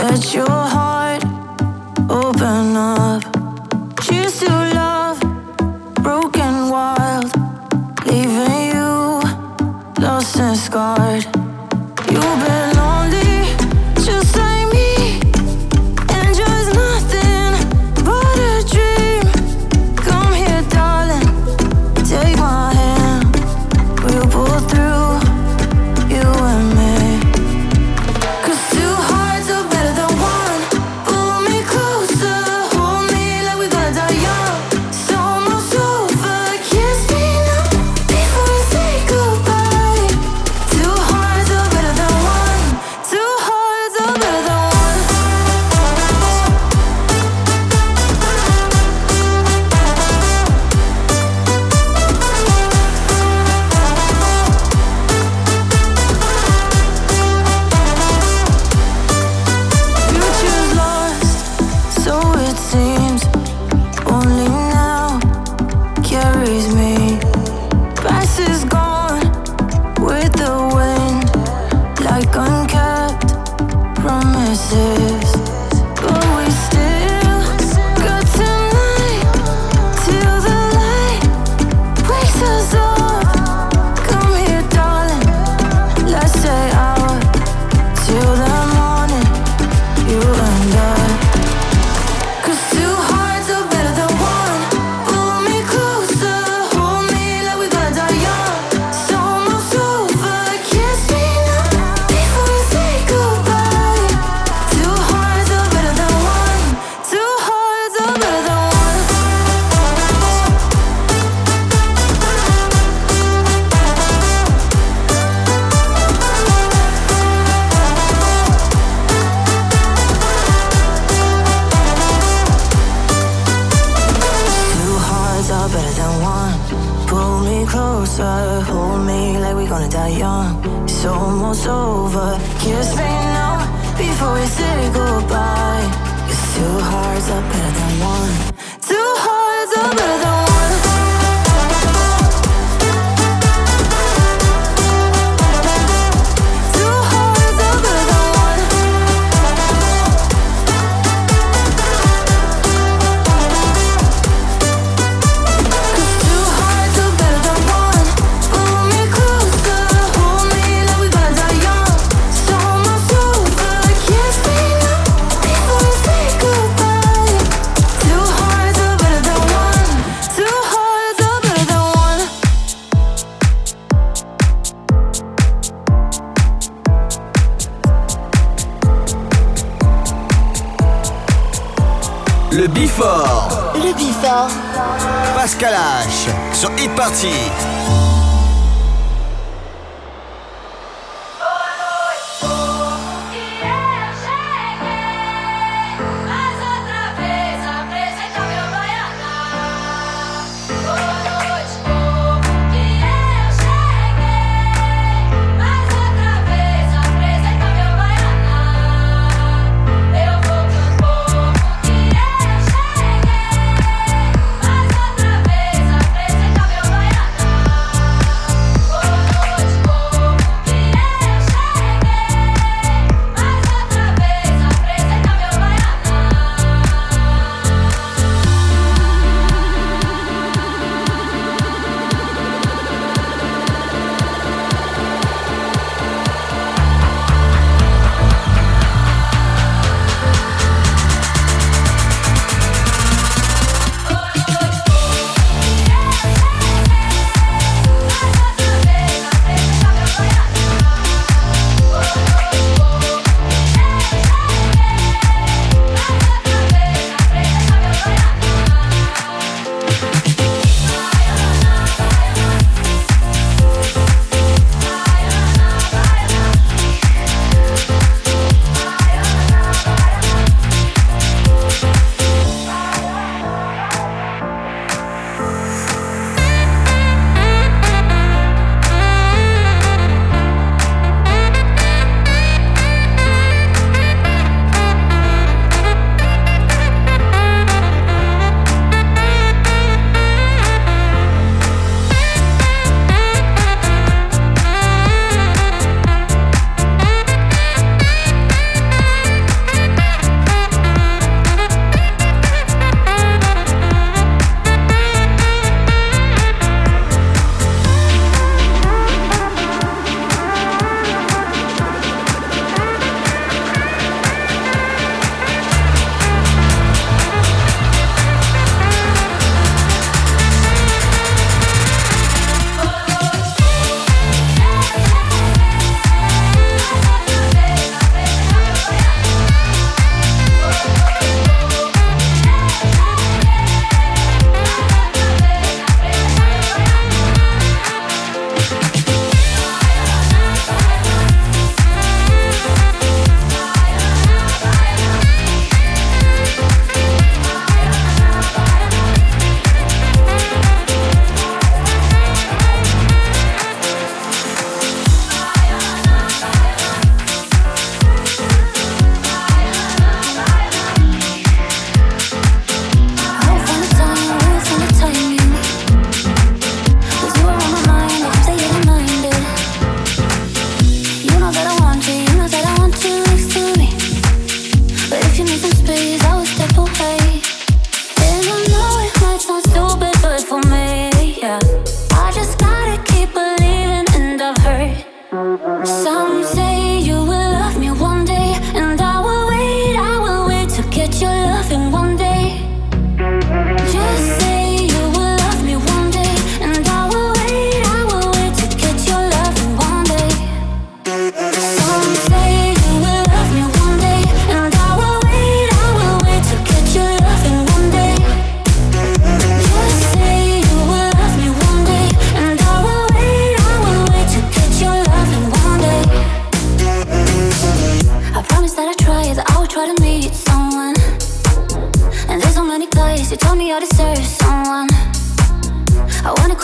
but you.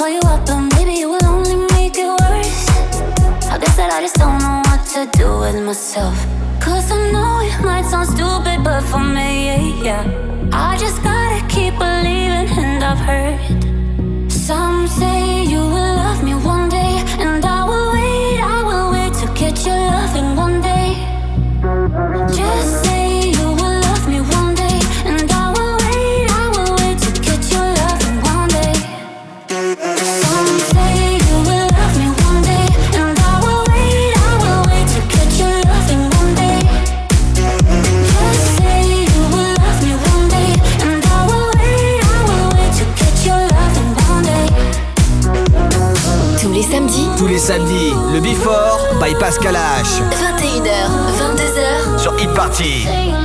call you up, but maybe it will only make it worse. I guess that I just don't know what to do with myself. Cause I know it might sound stupid, but for me, yeah, yeah. I just gotta keep believing, and I've heard some say you will love me one day. samedi, le Before by Pascal H. 21h, 22h sur Hit Party.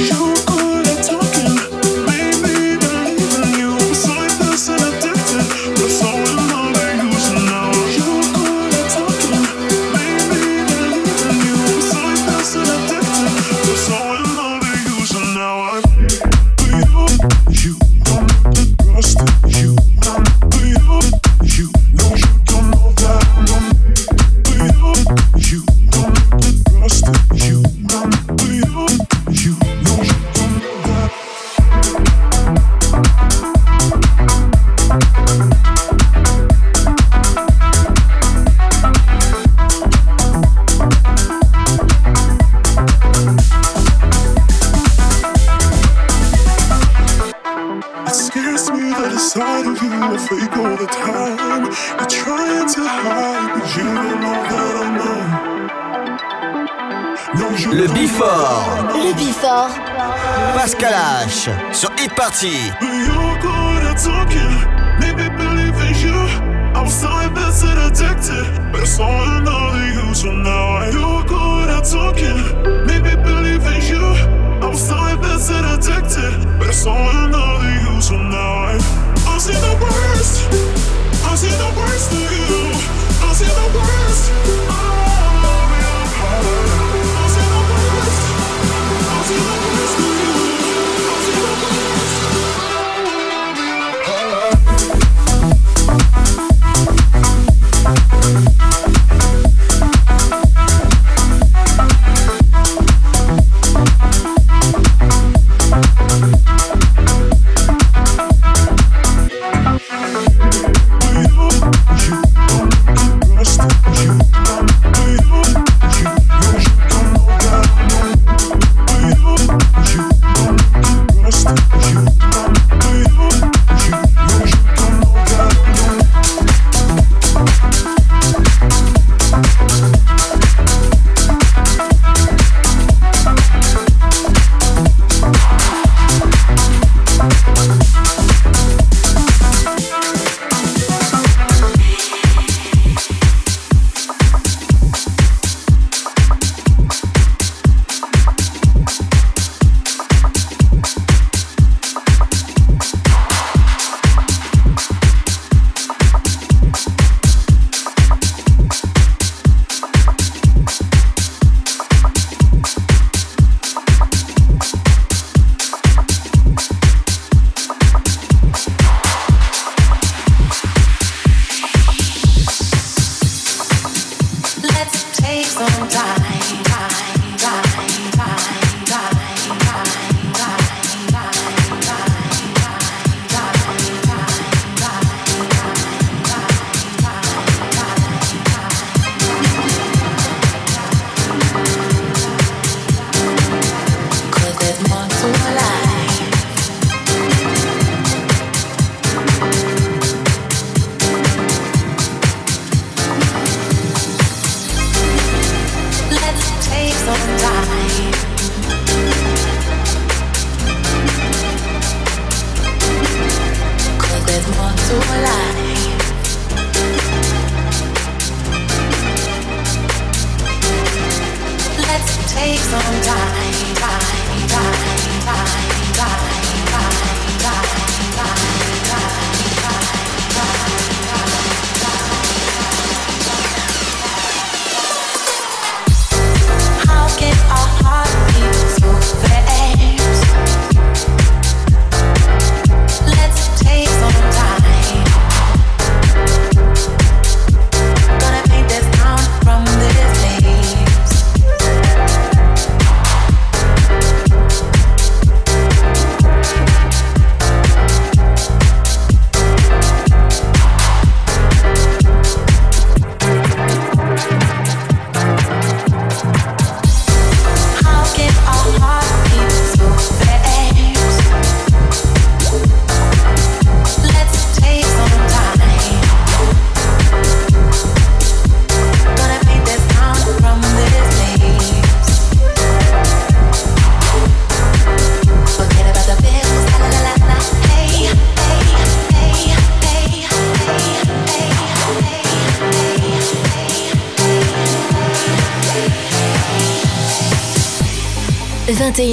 you 一起。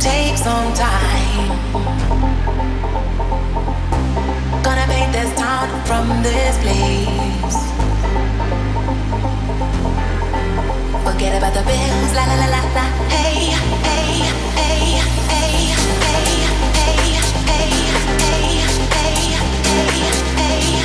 take some time. Gonna paint this town from this place. Forget about the bills, la la la la la. Hey, hey, hey, hey, hey, hey, hey, hey, hey, hey.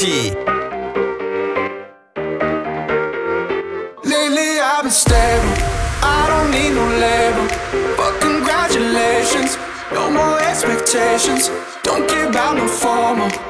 party. Lately I've been stable. I don't need no label. But congratulations, no more expectations. Don't give out no formal.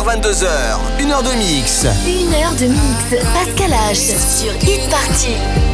20h-22h, 1h de mix. 1h de mix, Pascal H sur Hit Party.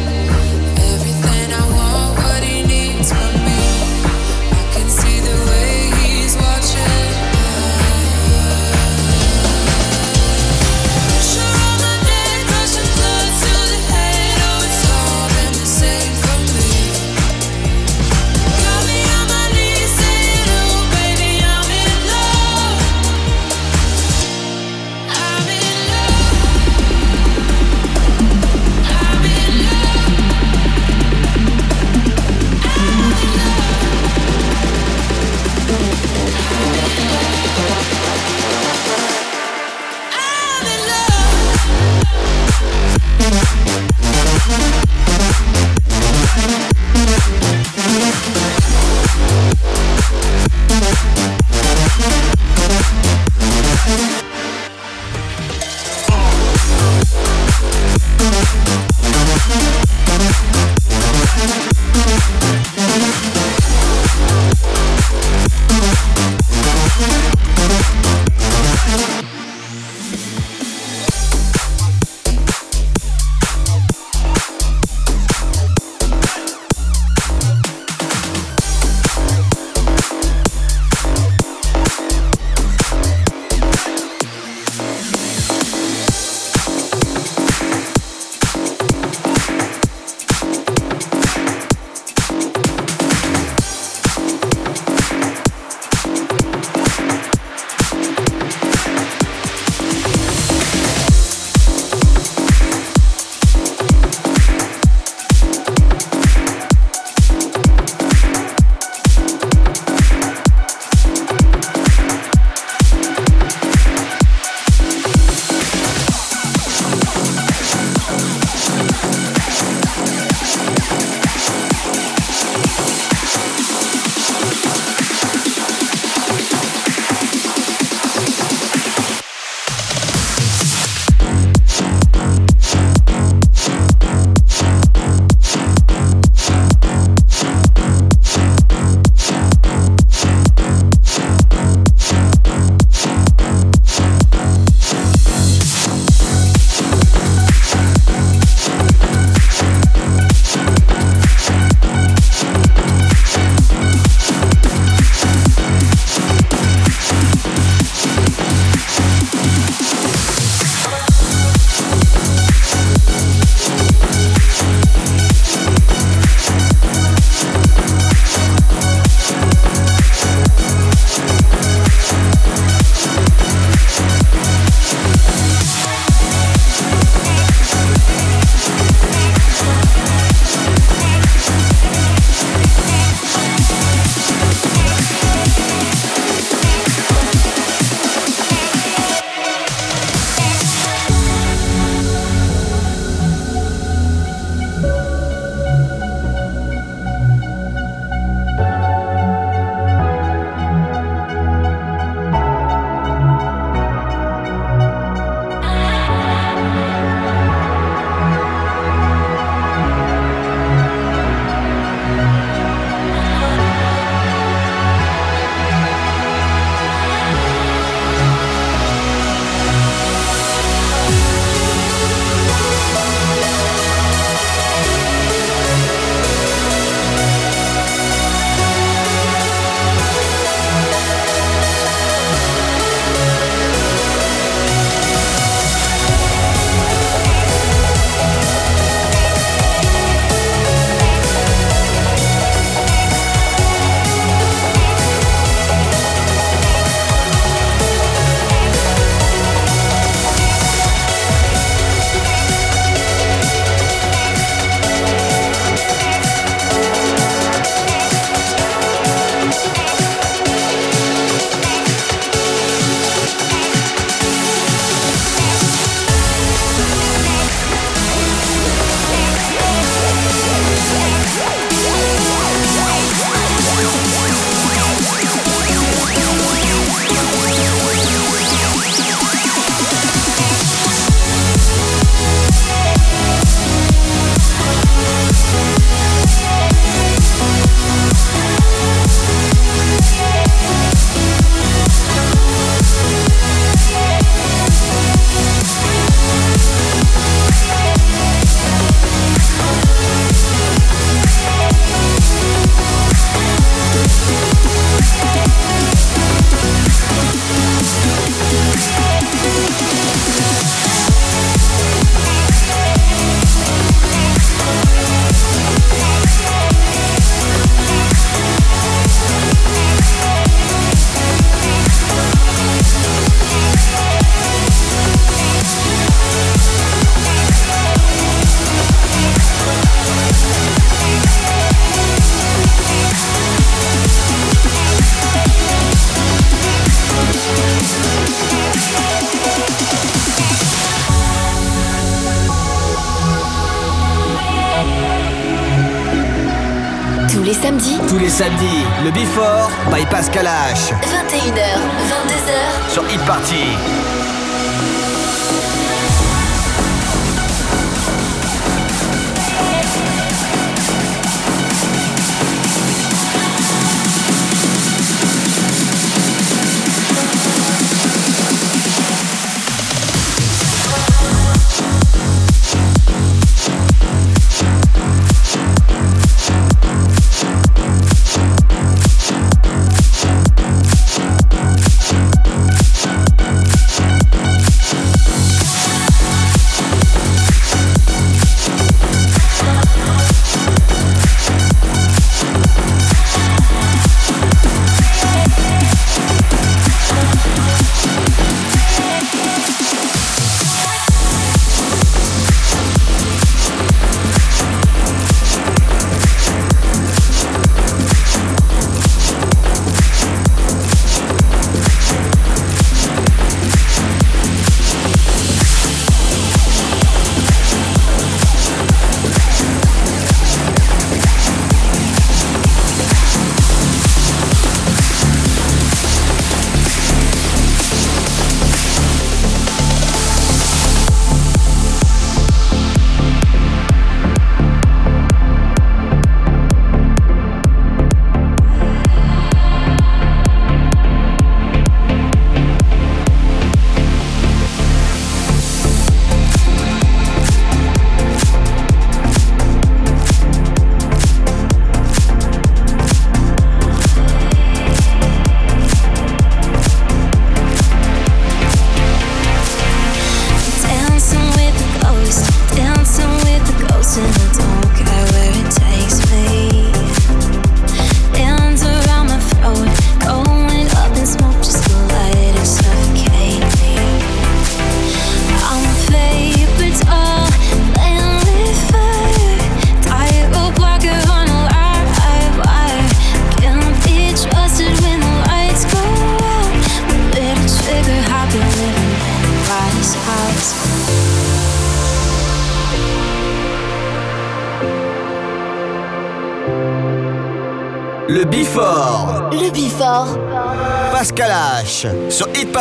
Tous les samedis, le Before by Pascal H. 21h, 22h sur Hit Party.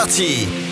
你。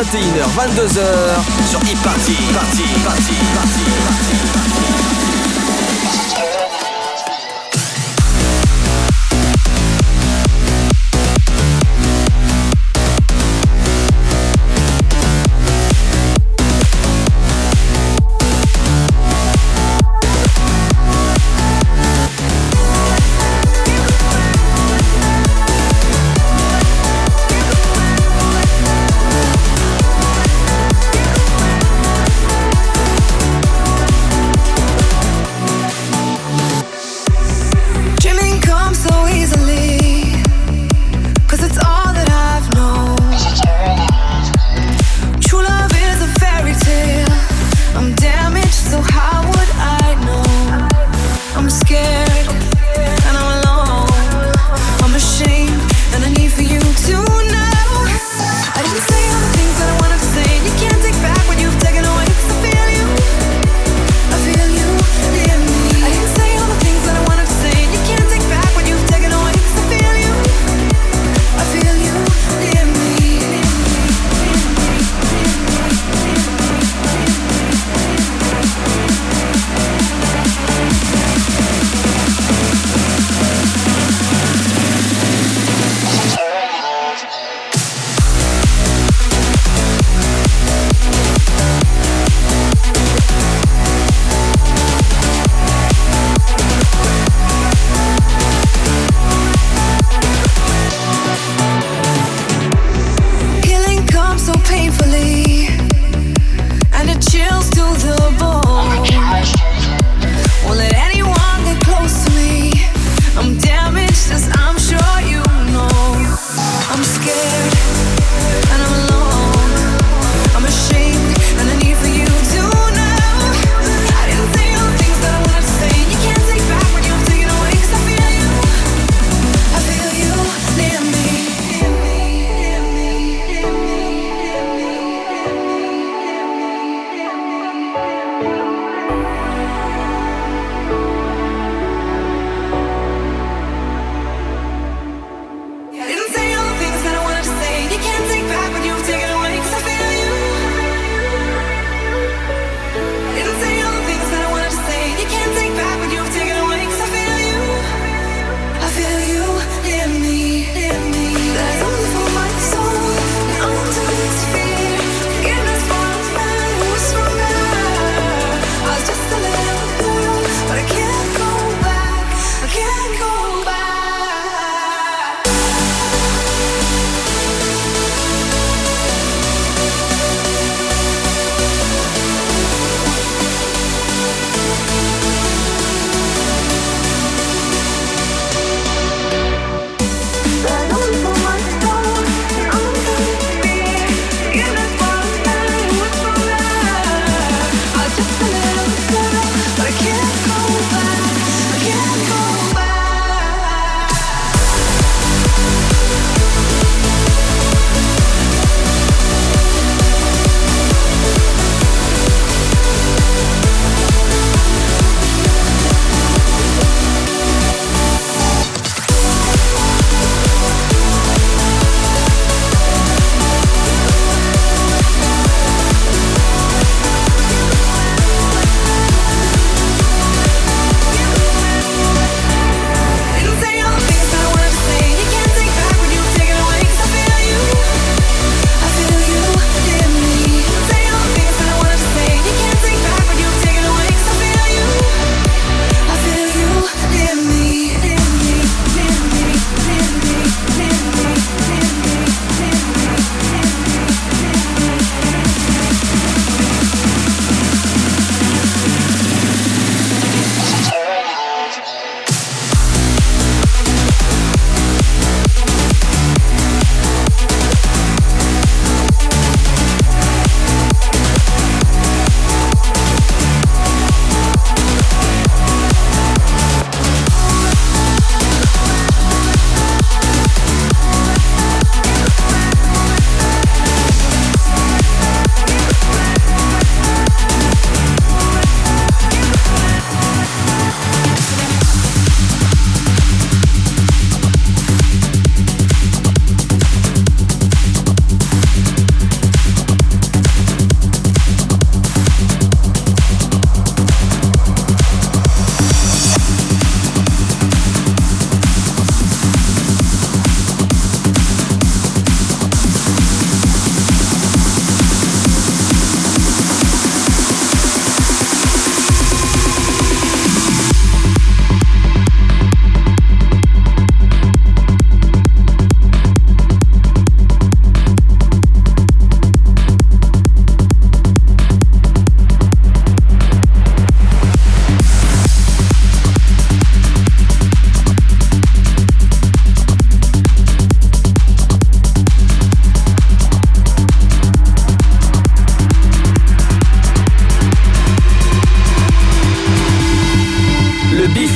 21h, 22h sur Hit Party. Party, party, party, party.